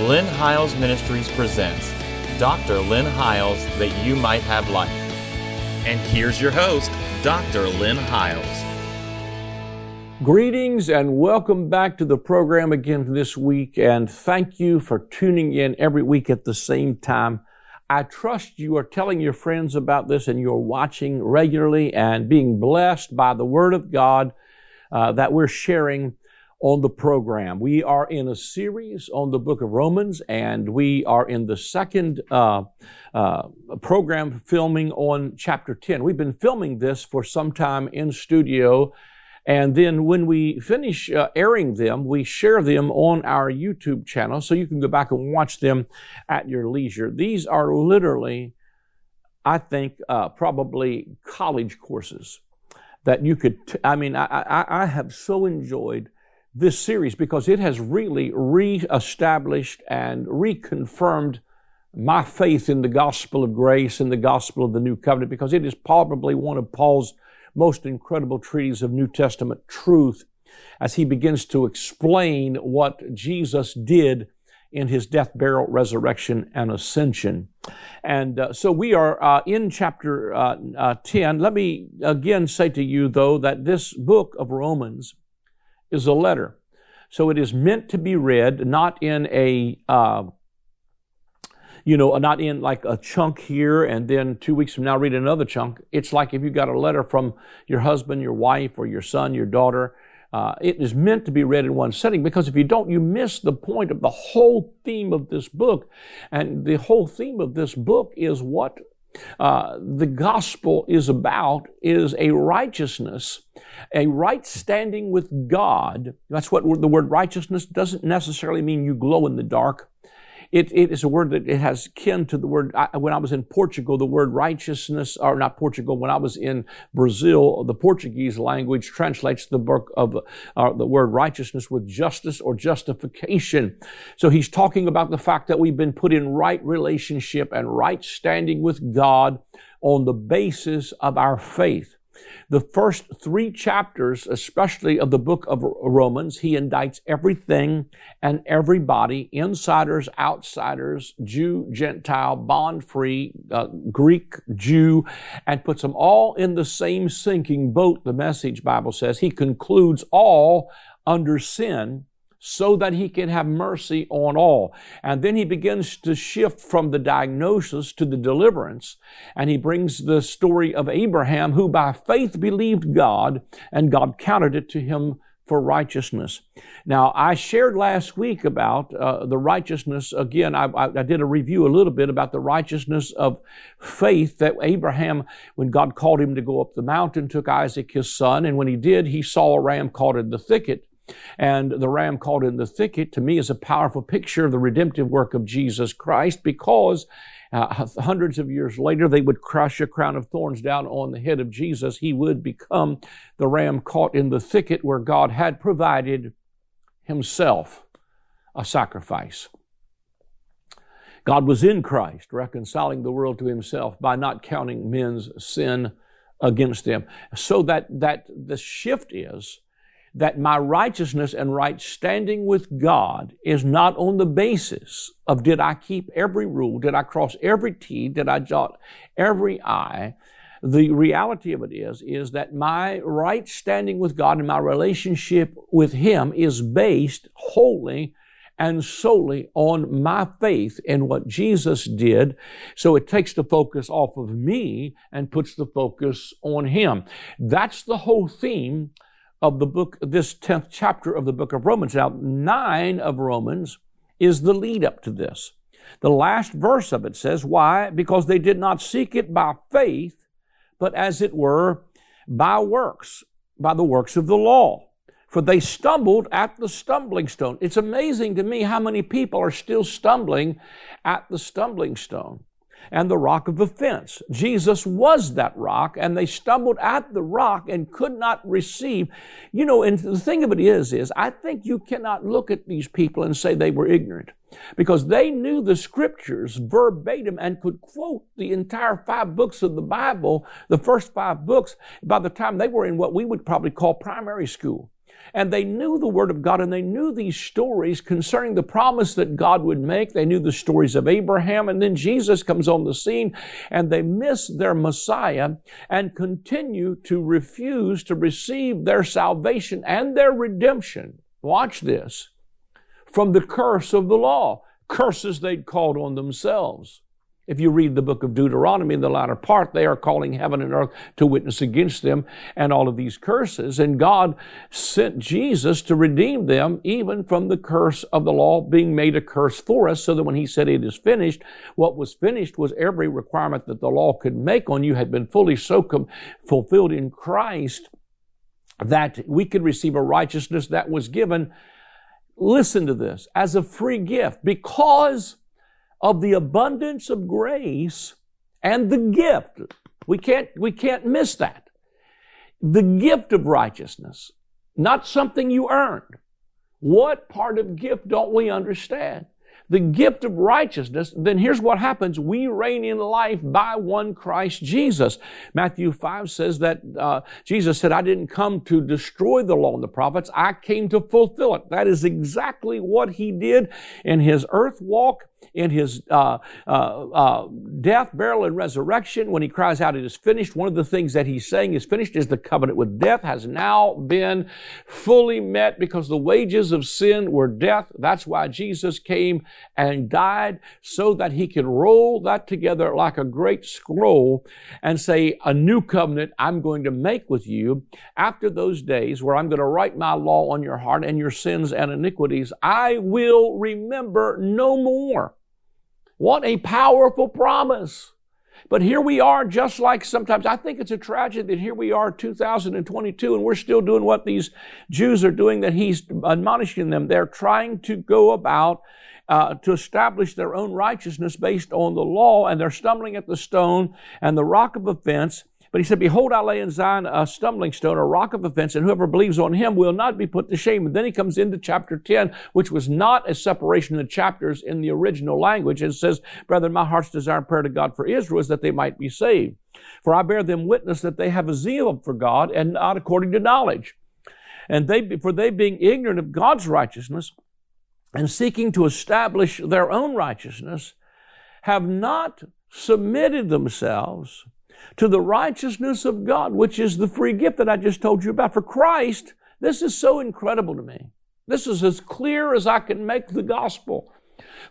Lynn Hiles Ministries presents Dr. Lynn Hiles That You Might Have Life. And here's your host, Dr. Lynn Hiles. Greetings and welcome back to the program again this week. And thank you for tuning in every week at the same time. I trust you are telling your friends about this and you're watching regularly and being blessed by the Word of God uh, that we're sharing on the program. We are in a series on the book of Romans, and we are in the second uh, uh, program filming on chapter 10. We've been filming this for some time in studio. And then when we finish uh, airing them, we share them on our YouTube channel so you can go back and watch them at your leisure. These are literally, I think, uh, probably college courses that you could, t- I mean, I, I, I have so enjoyed this series because it has really re-established and reconfirmed my faith in the gospel of grace and the gospel of the new covenant because it is probably one of Paul's most incredible treatises of New Testament truth as he begins to explain what Jesus did in his death, burial, resurrection, and ascension. And uh, so we are uh, in chapter uh, uh 10. Let me again say to you, though, that this book of Romans is a letter. So it is meant to be read not in a, uh, you know, not in like a chunk here and then two weeks from now read another chunk. It's like if you got a letter from your husband, your wife, or your son, your daughter. Uh, it is meant to be read in one setting because if you don't, you miss the point of the whole theme of this book. And the whole theme of this book is what uh, the gospel is about is a righteousness, a right standing with God. That's what the word righteousness doesn't necessarily mean you glow in the dark. It, it is a word that it has kin to the word, I, when I was in Portugal, the word righteousness, or not Portugal, when I was in Brazil, the Portuguese language translates the, of, uh, the word righteousness with justice or justification. So he's talking about the fact that we've been put in right relationship and right standing with God on the basis of our faith. The first three chapters, especially of the book of Romans, he indicts everything and everybody, insiders, outsiders, Jew, Gentile, bond free, uh, Greek, Jew, and puts them all in the same sinking boat, the message Bible says. He concludes all under sin so that he can have mercy on all. And then he begins to shift from the diagnosis to the deliverance. And he brings the story of Abraham, who by faith believed God, and God counted it to him for righteousness. Now, I shared last week about uh, the righteousness. Again, I, I, I, did a review a little bit about the righteousness of faith that Abraham, when God called him to go up the mountain, took Isaac his son, and when he did, he saw a ram caught in the thicket. And the ram caught in the thicket to me is a powerful picture of the redemptive work of Jesus Christ because uh, hundreds of years later they would crush a crown of thorns down on the head of Jesus. He would become the ram caught in the thicket where God had provided himself a sacrifice. God was in Christ, reconciling the world to himself by not counting men's sin against them. So that, that the shift is that my righteousness and right standing with God is not on the basis of did I keep every rule, did I cross every T, did I jot every I. The reality of it is, is that my right standing with God and my relationship with Him is based wholly and solely on my faith in what Jesus did. So it takes the focus off of me and puts the focus on Him. That's the whole theme of the book, this 10th chapter of the book of Romans. Now, nine of Romans is the lead up to this. The last verse of it says, Why? Because they did not seek it by faith, but as it were, by works, by the works of the law. For they stumbled at the stumbling stone. It's amazing to me how many people are still stumbling at the stumbling stone and the rock of offense. Jesus was that rock, and they stumbled at the rock and could not receive. You know, and the thing of it is, is I think you cannot look at these people and say they were ignorant because they knew the scriptures verbatim and could quote the entire five books of the Bible, the first five books, by the time they were in what we would probably call primary school. And they knew the Word of God and they knew these stories concerning the promise that God would make. They knew the stories of Abraham and then Jesus comes on the scene and they miss their Messiah and continue to refuse to receive their salvation and their redemption. Watch this. From the curse of the law. Curses they'd called on themselves. If you read the book of Deuteronomy in the latter part, they are calling heaven and earth to witness against them and all of these curses. And God sent Jesus to redeem them even from the curse of the law being made a curse for us so that when he said it is finished, what was finished was every requirement that the law could make on you had been fully so com- fulfilled in Christ that we could receive a righteousness that was given. Listen to this as a free gift because of the abundance of grace and the gift. We can't, we can't miss that. The gift of righteousness, not something you earned. What part of gift don't we understand? the gift of righteousness, then here's what happens. We reign in life by one Christ Jesus. Matthew 5 says that uh, Jesus said, I didn't come to destroy the law and the prophets. I came to fulfill it. That is exactly what he did in his earth walk in his uh, uh, uh, death, burial, and resurrection, when he cries out, It is finished, one of the things that he's saying is finished is the covenant with death has now been fully met because the wages of sin were death. That's why Jesus came and died so that he could roll that together like a great scroll and say, A new covenant I'm going to make with you after those days where I'm going to write my law on your heart and your sins and iniquities. I will remember no more. What a powerful promise. But here we are, just like sometimes I think it's a tragedy that here we are, 2022, and we're still doing what these Jews are doing, that he's admonishing them. They're trying to go about uh, to establish their own righteousness based on the law, and they're stumbling at the stone and the rock of offense but he said, Behold, I lay in Zion a stumbling stone, a rock of offense, and whoever believes on him will not be put to shame. And then he comes into chapter 10, which was not a separation of the chapters in the original language. It says, Brethren, my heart's desire and prayer to God for Israel is that they might be saved. For I bear them witness that they have a zeal for God and not according to knowledge. And they, for they being ignorant of God's righteousness and seeking to establish their own righteousness, have not submitted themselves to the righteousness of God, which is the free gift that I just told you about. For Christ, this is so incredible to me. This is as clear as I can make the gospel.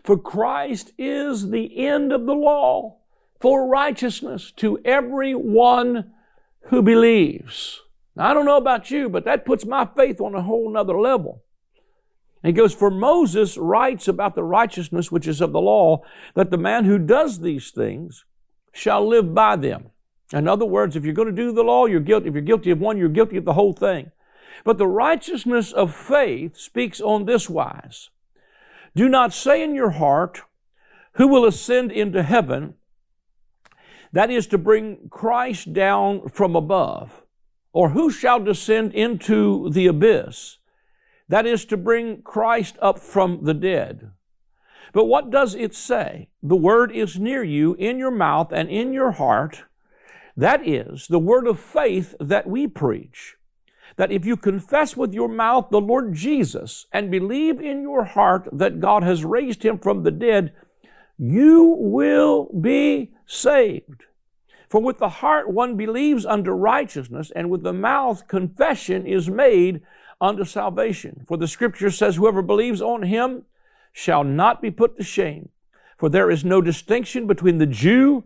For Christ is the end of the law for righteousness to everyone who believes. Now, I don't know about you, but that puts my faith on a whole nother level. And he goes, For Moses writes about the righteousness which is of the law, that the man who does these things shall live by them. In other words, if you're going to do the law, you're guilty. If you're guilty of one, you're guilty of the whole thing. But the righteousness of faith speaks on this wise. Do not say in your heart, who will ascend into heaven? That is to bring Christ down from above. Or who shall descend into the abyss? That is to bring Christ up from the dead. But what does it say? The word is near you, in your mouth and in your heart that is the word of faith that we preach. That if you confess with your mouth the Lord Jesus and believe in your heart that God has raised him from the dead, you will be saved. For with the heart one believes unto righteousness, and with the mouth confession is made unto salvation. For the scripture says, Whoever believes on him shall not be put to shame. For there is no distinction between the Jew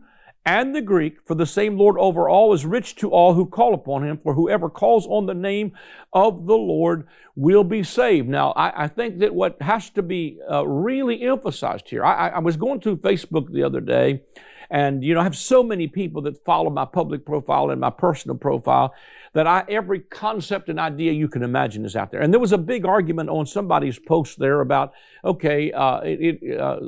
and the Greek, for the same Lord over all is rich to all who call upon him, for whoever calls on the name of the Lord will be saved. Now, I, I think that what has to be uh, really emphasized here, I, I was going through Facebook the other day, and you know, I have so many people that follow my public profile and my personal profile, that I, every concept and idea you can imagine is out there. And there was a big argument on somebody's post there about, okay, uh, it, uh,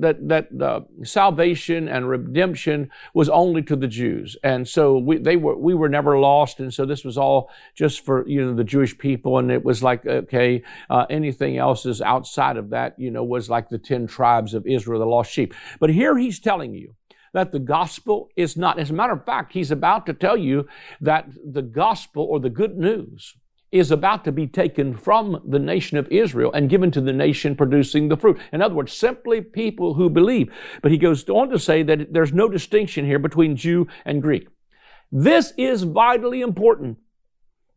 that, that uh, salvation and redemption was only to the Jews. And so we, they were, we were never lost. And so this was all just for, you know, the Jewish people. And it was like, okay, uh, anything else is outside of that, you know, was like the 10 tribes of Israel, the lost sheep. But here he's telling you, that the gospel is not. As a matter of fact, he's about to tell you that the gospel or the good news is about to be taken from the nation of Israel and given to the nation producing the fruit. In other words, simply people who believe. But he goes on to say that there's no distinction here between Jew and Greek. This is vitally important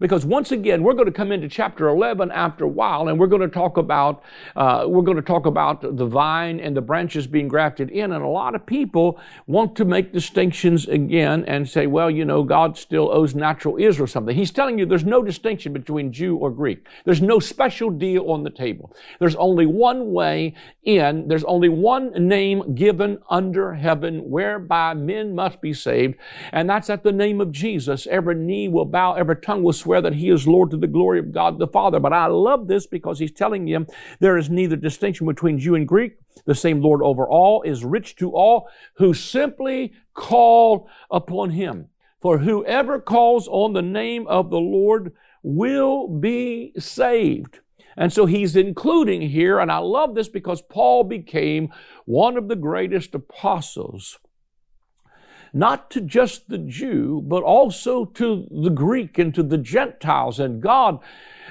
because once again, we're going to come into chapter 11 after a while, and we're going to talk about uh, we're going to talk about the vine and the branches being grafted in. And a lot of people want to make distinctions again and say, well, you know, God still owes natural Israel something. He's telling you there's no distinction between Jew or Greek. There's no special deal on the table. There's only one way in. There's only one name given under heaven whereby men must be saved, and that's at the name of Jesus. Every knee will bow, every tongue will swear that he is Lord to the glory of God the Father. But I love this because he's telling them there is neither distinction between Jew and Greek. The same Lord over all is rich to all who simply call upon him. For whoever calls on the name of the Lord will be saved. And so he's including here, and I love this because Paul became one of the greatest apostles not to just the Jew, but also to the Greek and to the Gentiles. And God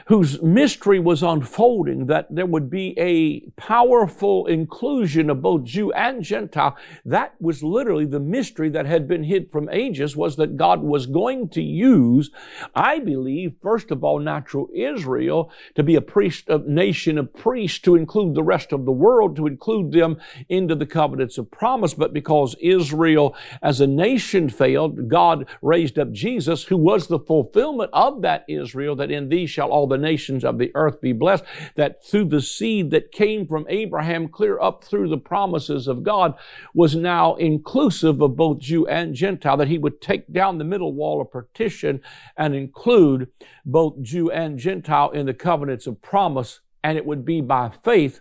whose mystery was unfolding, that there would be a powerful inclusion of both Jew and Gentile. That was literally the mystery that had been hid from ages was that God was going to use, I believe, first of all, natural Israel to be a priest, a nation of priests to include the rest of the world, to include them into the covenants of promise. But because Israel as a nation failed, God raised up Jesus, who was the fulfillment of that Israel, that in thee shall all the nations of the earth be blessed, that through the seed that came from Abraham clear up through the promises of God was now inclusive of both Jew and Gentile, that he would take down the middle wall of partition and include both Jew and Gentile in the covenants of promise, and it would be by faith,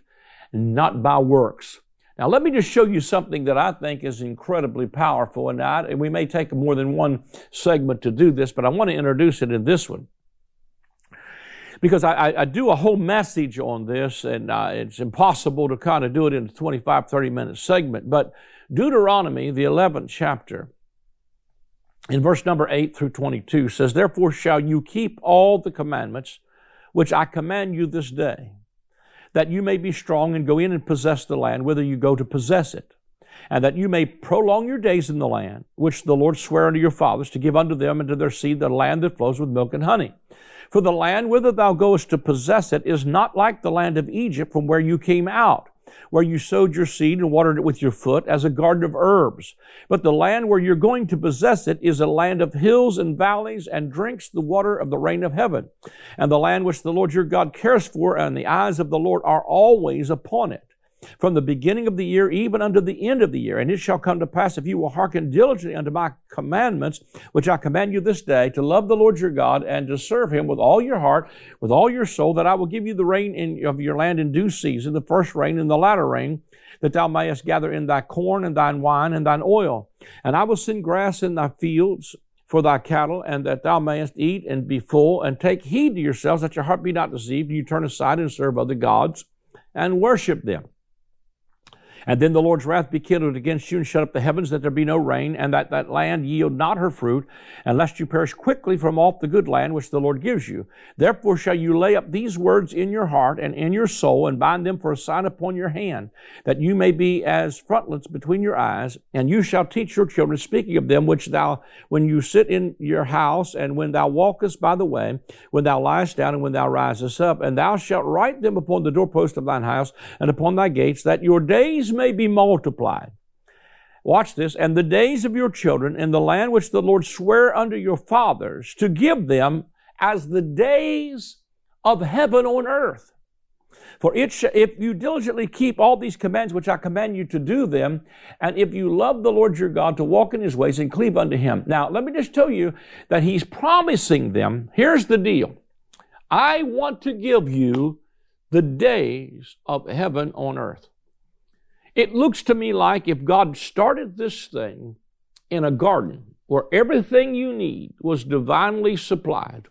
not by works. Now, let me just show you something that I think is incredibly powerful, and, I, and we may take more than one segment to do this, but I want to introduce it in this one because I, I, do a whole message on this, and uh, it's impossible to kind of do it in a 25, 30 minute segment. But Deuteronomy, the 11th chapter, in verse number 8 through 22 says, Therefore shall you keep all the commandments which I command you this day, that you may be strong and go in and possess the land, whither you go to possess it and that you may prolong your days in the land, which the Lord sware unto your fathers to give unto them and to their seed the land that flows with milk and honey. For the land whither thou goest to possess it is not like the land of Egypt from where you came out, where you sowed your seed and watered it with your foot as a garden of herbs. But the land where you're going to possess it is a land of hills and valleys and drinks the water of the rain of heaven. And the land which the Lord your God cares for and the eyes of the Lord are always upon it from the beginning of the year even unto the end of the year. And it shall come to pass if you will hearken diligently unto my commandments, which I command you this day, to love the Lord your God and to serve him with all your heart, with all your soul, that I will give you the rain in, of your land in due season, the first rain and the latter rain, that thou mayest gather in thy corn and thine wine and thine oil. And I will send grass in thy fields for thy cattle, and that thou mayest eat and be full, and take heed to yourselves that your heart be not deceived, and you turn aside and serve other gods and worship them. And then the Lord's wrath be kindled against you and shut up the heavens that there be no rain, and that that land yield not her fruit, and lest you perish quickly from off the good land which the Lord gives you. Therefore shall you lay up these words in your heart and in your soul, and bind them for a sign upon your hand, that you may be as frontlets between your eyes, and you shall teach your children, speaking of them, which thou, when you sit in your house, and when thou walkest by the way, when thou liest down, and when thou risest up, and thou shalt write them upon the doorpost of thine house, and upon thy gates, that your days may be multiplied. Watch this. And the days of your children in the land which the Lord sware unto your fathers to give them as the days of heaven on earth. For it sh- if you diligently keep all these commands which I command you to do them, and if you love the Lord your God to walk in his ways and cleave unto him. Now, let me just tell you that he's promising them. Here's the deal. I want to give you the days of heaven on earth. It looks to me like if God started this thing in a garden where everything you need was divinely supplied,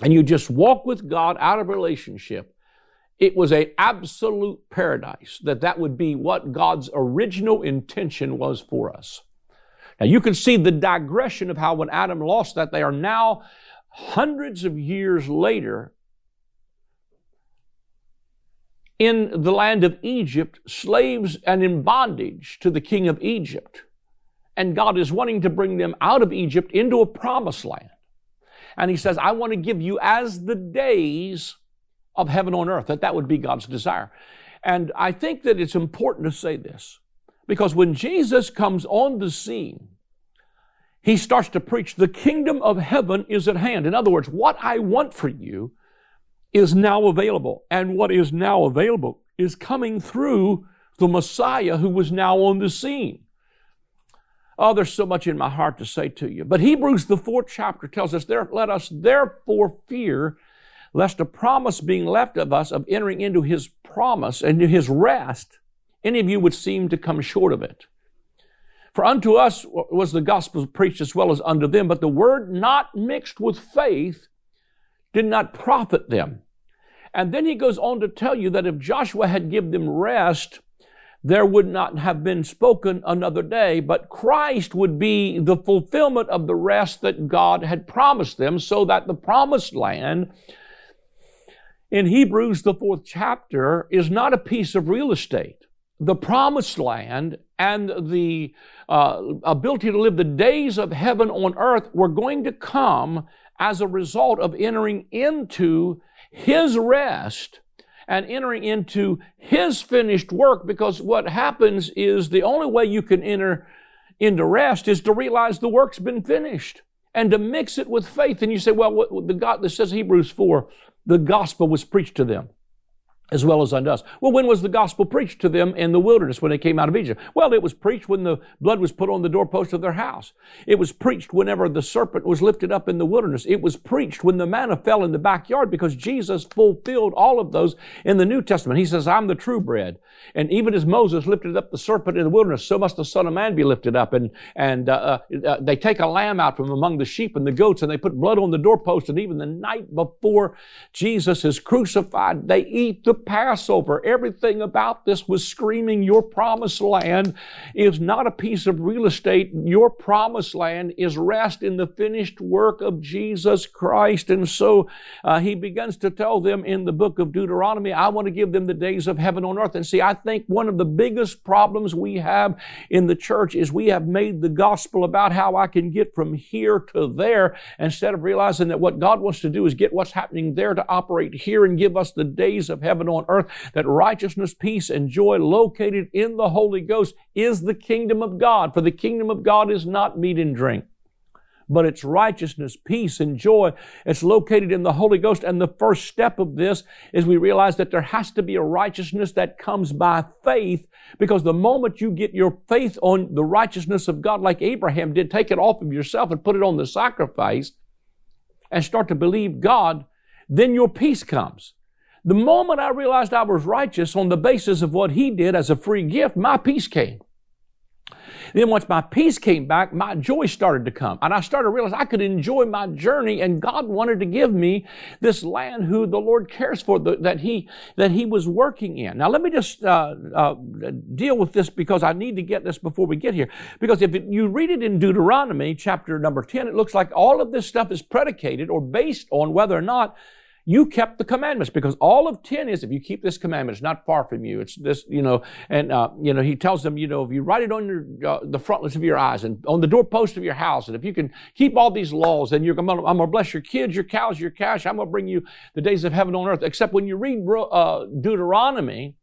and you just walk with God out of relationship, it was an absolute paradise, that that would be what God's original intention was for us. Now you can see the digression of how when Adam lost that, they are now hundreds of years later, in the land of Egypt, slaves and in bondage to the king of Egypt. And God is wanting to bring them out of Egypt into a promised land. And he says, I want to give you as the days of heaven on earth, that that would be God's desire. And I think that it's important to say this because when Jesus comes on the scene, he starts to preach, the kingdom of heaven is at hand. In other words, what I want for you is now available. And what is now available is coming through the Messiah who was now on the scene. Oh, there's so much in my heart to say to you. But Hebrews, the fourth chapter, tells us, there, let us therefore fear lest a promise being left of us of entering into his promise and into his rest, any of you would seem to come short of it. For unto us was the gospel preached as well as unto them, but the word not mixed with faith did not profit them. And then he goes on to tell you that if Joshua had given them rest, there would not have been spoken another day, but Christ would be the fulfillment of the rest that God had promised them, so that the promised land in Hebrews, the fourth chapter, is not a piece of real estate. The promised land and the uh, ability to live the days of heaven on earth were going to come as a result of entering into his rest and entering into his finished work because what happens is the only way you can enter into rest is to realize the work's been finished and to mix it with faith. And you say, well, what, the God that says Hebrews 4, the gospel was preached to them as well as unto us. Well, when was the gospel preached to them in the wilderness when they came out of Egypt? Well, it was preached when the blood was put on the doorpost of their house. It was preached whenever the serpent was lifted up in the wilderness. It was preached when the manna fell in the backyard because Jesus fulfilled all of those in the New Testament. He says, I'm the true bread. And even as Moses lifted up the serpent in the wilderness, so must the Son of Man be lifted up. And, and uh, uh, they take a lamb out from among the sheep and the goats and they put blood on the doorpost. And even the night before Jesus is crucified, they eat the Passover. Everything about this was screaming, Your promised land is not a piece of real estate. Your promised land is rest in the finished work of Jesus Christ. And so uh, he begins to tell them in the book of Deuteronomy, I want to give them the days of heaven on earth. And see, I think one of the biggest problems we have in the church is we have made the gospel about how I can get from here to there instead of realizing that what God wants to do is get what's happening there to operate here and give us the days of heaven on earth, that righteousness, peace, and joy located in the Holy Ghost is the kingdom of God. For the kingdom of God is not meat and drink but it's righteousness, peace, and joy. It's located in the Holy Ghost. And the first step of this is we realize that there has to be a righteousness that comes by faith, because the moment you get your faith on the righteousness of God, like Abraham did, take it off of yourself and put it on the sacrifice and start to believe God, then your peace comes. The moment I realized I was righteous on the basis of what he did as a free gift, my peace came. Then once my peace came back, my joy started to come. And I started to realize I could enjoy my journey and God wanted to give me this land who the Lord cares for, that He, that He was working in. Now let me just uh, uh, deal with this because I need to get this before we get here. Because if it, you read it in Deuteronomy chapter number 10, it looks like all of this stuff is predicated or based on whether or not you kept the commandments because all of 10 is if you keep this commandment, it's not far from you. It's this, you know, and, uh, you know, he tells them, you know, if you write it on your, uh, the frontlets of your eyes and on the doorpost of your house, and if you can keep all these laws, then you're going to, I'm going to bless your kids, your cows, your cash. I'm going to bring you the days of heaven on earth. Except when you read uh, Deuteronomy,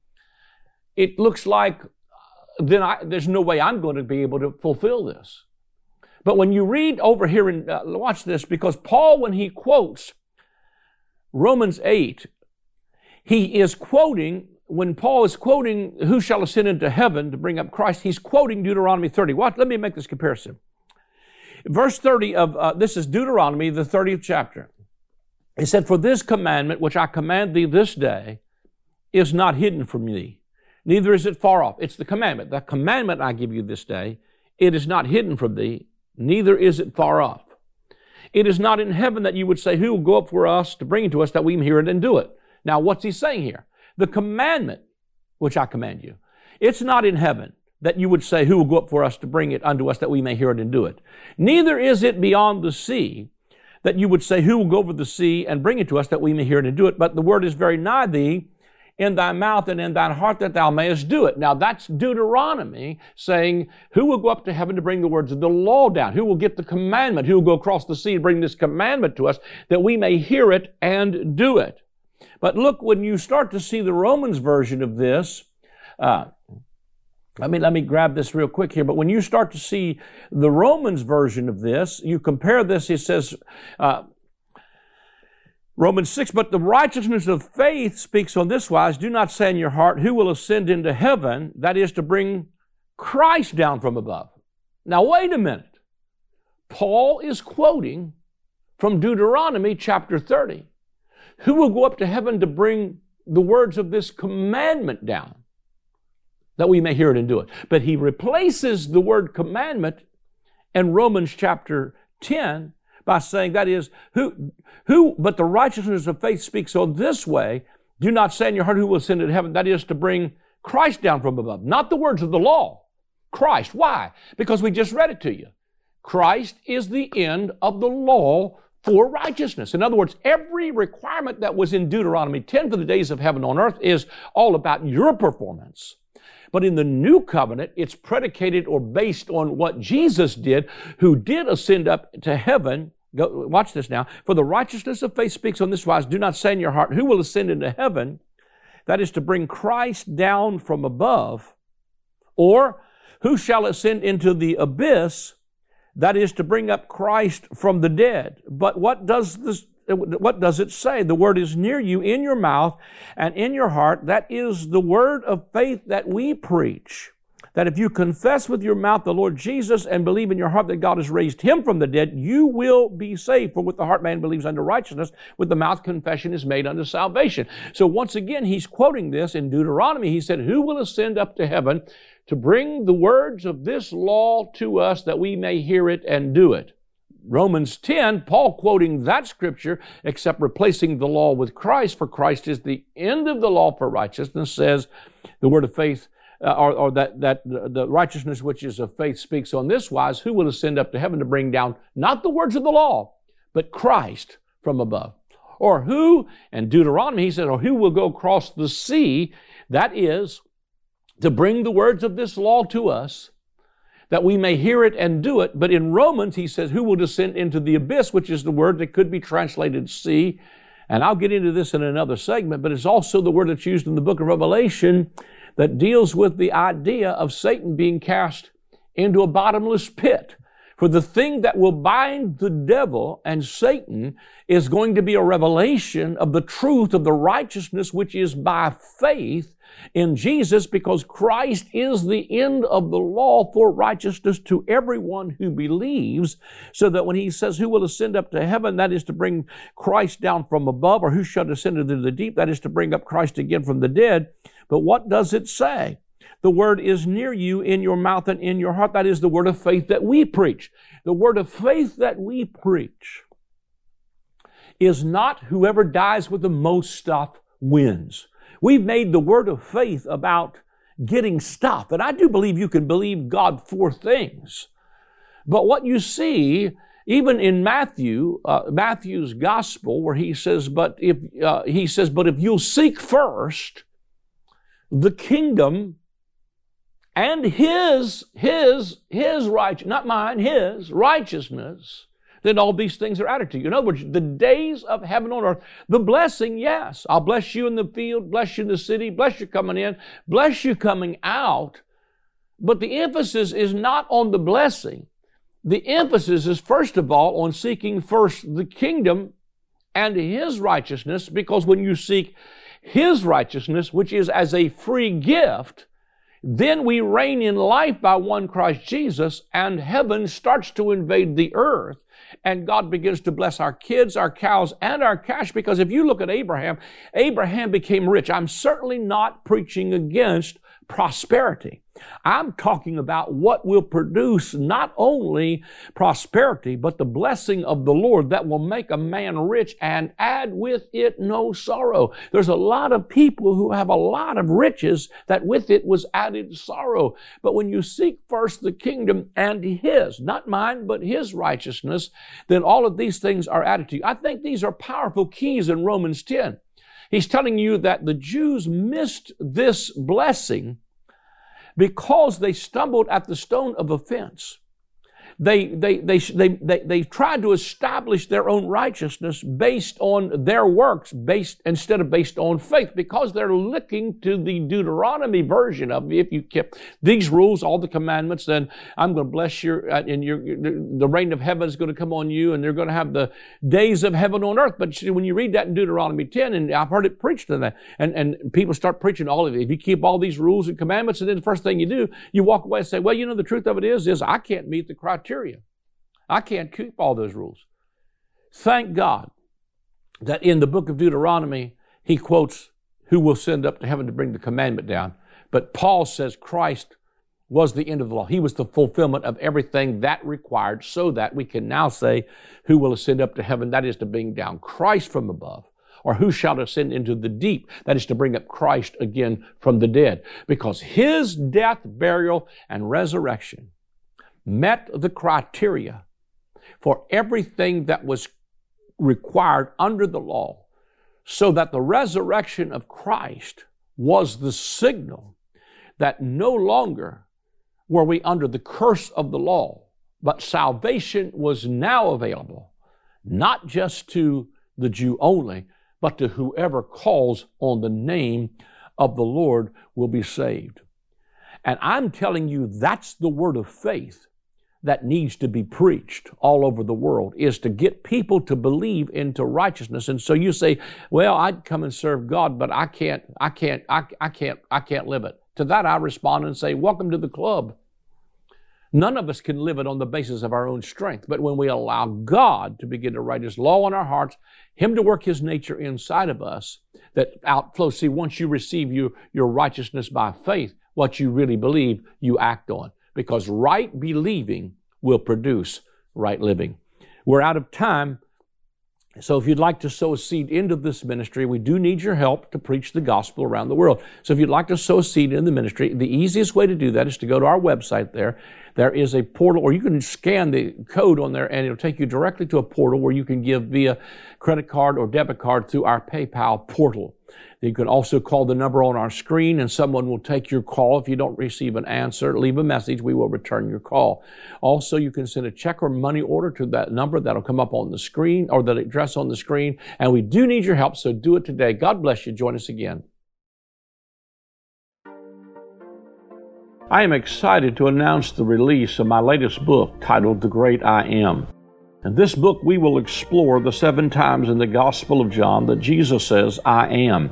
it looks like uh, then I, there's no way I'm going to be able to fulfill this. But when you read over here and uh, watch this, because Paul, when he quotes Romans 8, he is quoting, when Paul is quoting, Who shall ascend into heaven to bring up Christ, he's quoting Deuteronomy 30. What? Let me make this comparison. Verse 30 of, uh, this is Deuteronomy, the 30th chapter. He said, For this commandment which I command thee this day is not hidden from thee, neither is it far off. It's the commandment. The commandment I give you this day, it is not hidden from thee, neither is it far off. It is not in heaven that you would say, Who will go up for us to bring it to us that we may hear it and do it? Now, what's he saying here? The commandment which I command you. It's not in heaven that you would say, Who will go up for us to bring it unto us that we may hear it and do it? Neither is it beyond the sea that you would say, Who will go over the sea and bring it to us that we may hear it and do it? But the word is very nigh thee, in thy mouth and in thine heart that thou mayest do it. Now that's Deuteronomy saying, who will go up to heaven to bring the words of the law down? Who will get the commandment? Who will go across the sea and bring this commandment to us that we may hear it and do it? But look, when you start to see the Romans version of this, uh, let me, let me grab this real quick here. But when you start to see the Romans version of this, you compare this, it says, uh, Romans 6, but the righteousness of faith speaks on this wise do not say in your heart, who will ascend into heaven? That is to bring Christ down from above. Now, wait a minute. Paul is quoting from Deuteronomy chapter 30. Who will go up to heaven to bring the words of this commandment down? That we may hear it and do it. But he replaces the word commandment in Romans chapter 10 by saying that is who who but the righteousness of faith speaks on this way do not say in your heart who will ascend into heaven that is to bring christ down from above. Not the words of the law. Christ. Why? Because we just read it to you. Christ is the end of the law for righteousness. In other words, every requirement that was in Deuteronomy 10 for the days of heaven on earth is all about your performance. But in the new covenant, it's predicated or based on what Jesus did, who did ascend up to heaven. Go, watch this now. For the righteousness of faith speaks on this wise do not say in your heart, Who will ascend into heaven? That is to bring Christ down from above. Or, Who shall ascend into the abyss? That is to bring up Christ from the dead. But what does this what does it say? The word is near you in your mouth and in your heart. That is the word of faith that we preach. That if you confess with your mouth the Lord Jesus and believe in your heart that God has raised him from the dead, you will be saved. For with the heart man believes unto righteousness, with the mouth confession is made unto salvation. So once again, he's quoting this in Deuteronomy. He said, Who will ascend up to heaven to bring the words of this law to us that we may hear it and do it? Romans 10, Paul quoting that scripture, except replacing the law with Christ, for Christ is the end of the law for righteousness, says the word of faith, uh, or, or, that, that the righteousness which is of faith speaks on this wise, who will ascend up to heaven to bring down not the words of the law, but Christ from above? Or who, and Deuteronomy, he said, or who will go across the sea, that is, to bring the words of this law to us, that we may hear it and do it. But in Romans, he says, Who will descend into the abyss, which is the word that could be translated sea. And I'll get into this in another segment, but it's also the word that's used in the book of Revelation that deals with the idea of Satan being cast into a bottomless pit. For the thing that will bind the devil and Satan is going to be a revelation of the truth of the righteousness which is by faith in Jesus because Christ is the end of the law for righteousness to everyone who believes. So that when he says, Who will ascend up to heaven? That is to bring Christ down from above, or who shall descend into the deep? That is to bring up Christ again from the dead. But what does it say? The word is near you in your mouth and in your heart. That is the word of faith that we preach. The word of faith that we preach is not whoever dies with the most stuff wins. We've made the word of faith about getting stuff. And I do believe you can believe God for things. But what you see, even in Matthew, uh, Matthew's gospel, where he says, but if, uh, he says, but if you'll seek first the kingdom and his, his, his right, not mine, his righteousness, then all these things are added to you. In other words, the days of heaven on earth, the blessing, yes, I'll bless you in the field, bless you in the city, bless you coming in, bless you coming out. But the emphasis is not on the blessing. The emphasis is first of all on seeking first the kingdom and his righteousness, because when you seek his righteousness, which is as a free gift, then we reign in life by one Christ Jesus, and heaven starts to invade the earth and God begins to bless our kids, our cows, and our cash. Because if you look at Abraham, Abraham became rich. I'm certainly not preaching against prosperity. I'm talking about what will produce not only prosperity, but the blessing of the Lord that will make a man rich and add with it no sorrow. There's a lot of people who have a lot of riches that with it was added sorrow. But when you seek first the kingdom and His, not mine, but His righteousness, then all of these things are added to you. I think these are powerful keys in Romans 10. He's telling you that the Jews missed this blessing because they stumbled at the stone of offense. They, they, they, they, they, they tried to establish their own righteousness based on their works, based, instead of based on faith, because they're looking to the Deuteronomy version of if you kept these rules, all the commandments, then I'm going to bless you, uh, and your, the rain of heaven is going to come on you, and they're going to have the days of heaven on earth. But when you read that in Deuteronomy 10, and I've heard it preached to that, and, and people start preaching all of it. If you keep all these rules and commandments, and then the first thing you do, you walk away and say, well, you know, the truth of it is, is I can't meet the criteria criteria. I can't keep all those rules. Thank God that in the book of Deuteronomy, he quotes, Who will send up to heaven to bring the commandment down? But Paul says Christ was the end of the law. He was the fulfillment of everything that required, so that we can now say, Who will ascend up to heaven? That is to bring down Christ from above. Or who shall ascend into the deep? That is to bring up Christ again from the dead. Because his death, burial, and resurrection met the criteria for everything that was required under the law, so that the resurrection of Christ was the signal that no longer were we under the curse of the law, but salvation was now available, not just to the Jew only, but to whoever calls on the name of the Lord will be saved. And I'm telling you, that's the word of faith that needs to be preached all over the world is to get people to believe into righteousness. And so you say, well, I'd come and serve God, but I can't, I can't, I, I can't, I can't live it. To that I respond and say, welcome to the club. None of us can live it on the basis of our own strength. But when we allow God to begin to write His law on our hearts, Him to work His nature inside of us, that outflows. See, once you receive you, your righteousness by faith, what you really believe, you act on because right believing will produce right living. We're out of time. So if you'd like to sow a seed into this ministry, we do need your help to preach the gospel around the world. So if you'd like to sow a seed in the ministry, the easiest way to do that is to go to our website there. There is a portal, or you can scan the code on there and it'll take you directly to a portal where you can give via credit card or debit card through our PayPal portal. You can also call the number on our screen and someone will take your call. If you don't receive an answer, leave a message. We will return your call. Also, you can send a check or money order to that number that'll come up on the screen or the address on the screen. And we do need your help, so do it today. God bless you. Join us again. I am excited to announce the release of my latest book titled The Great I Am. In this book, we will explore the seven times in the Gospel of John that Jesus says, I am.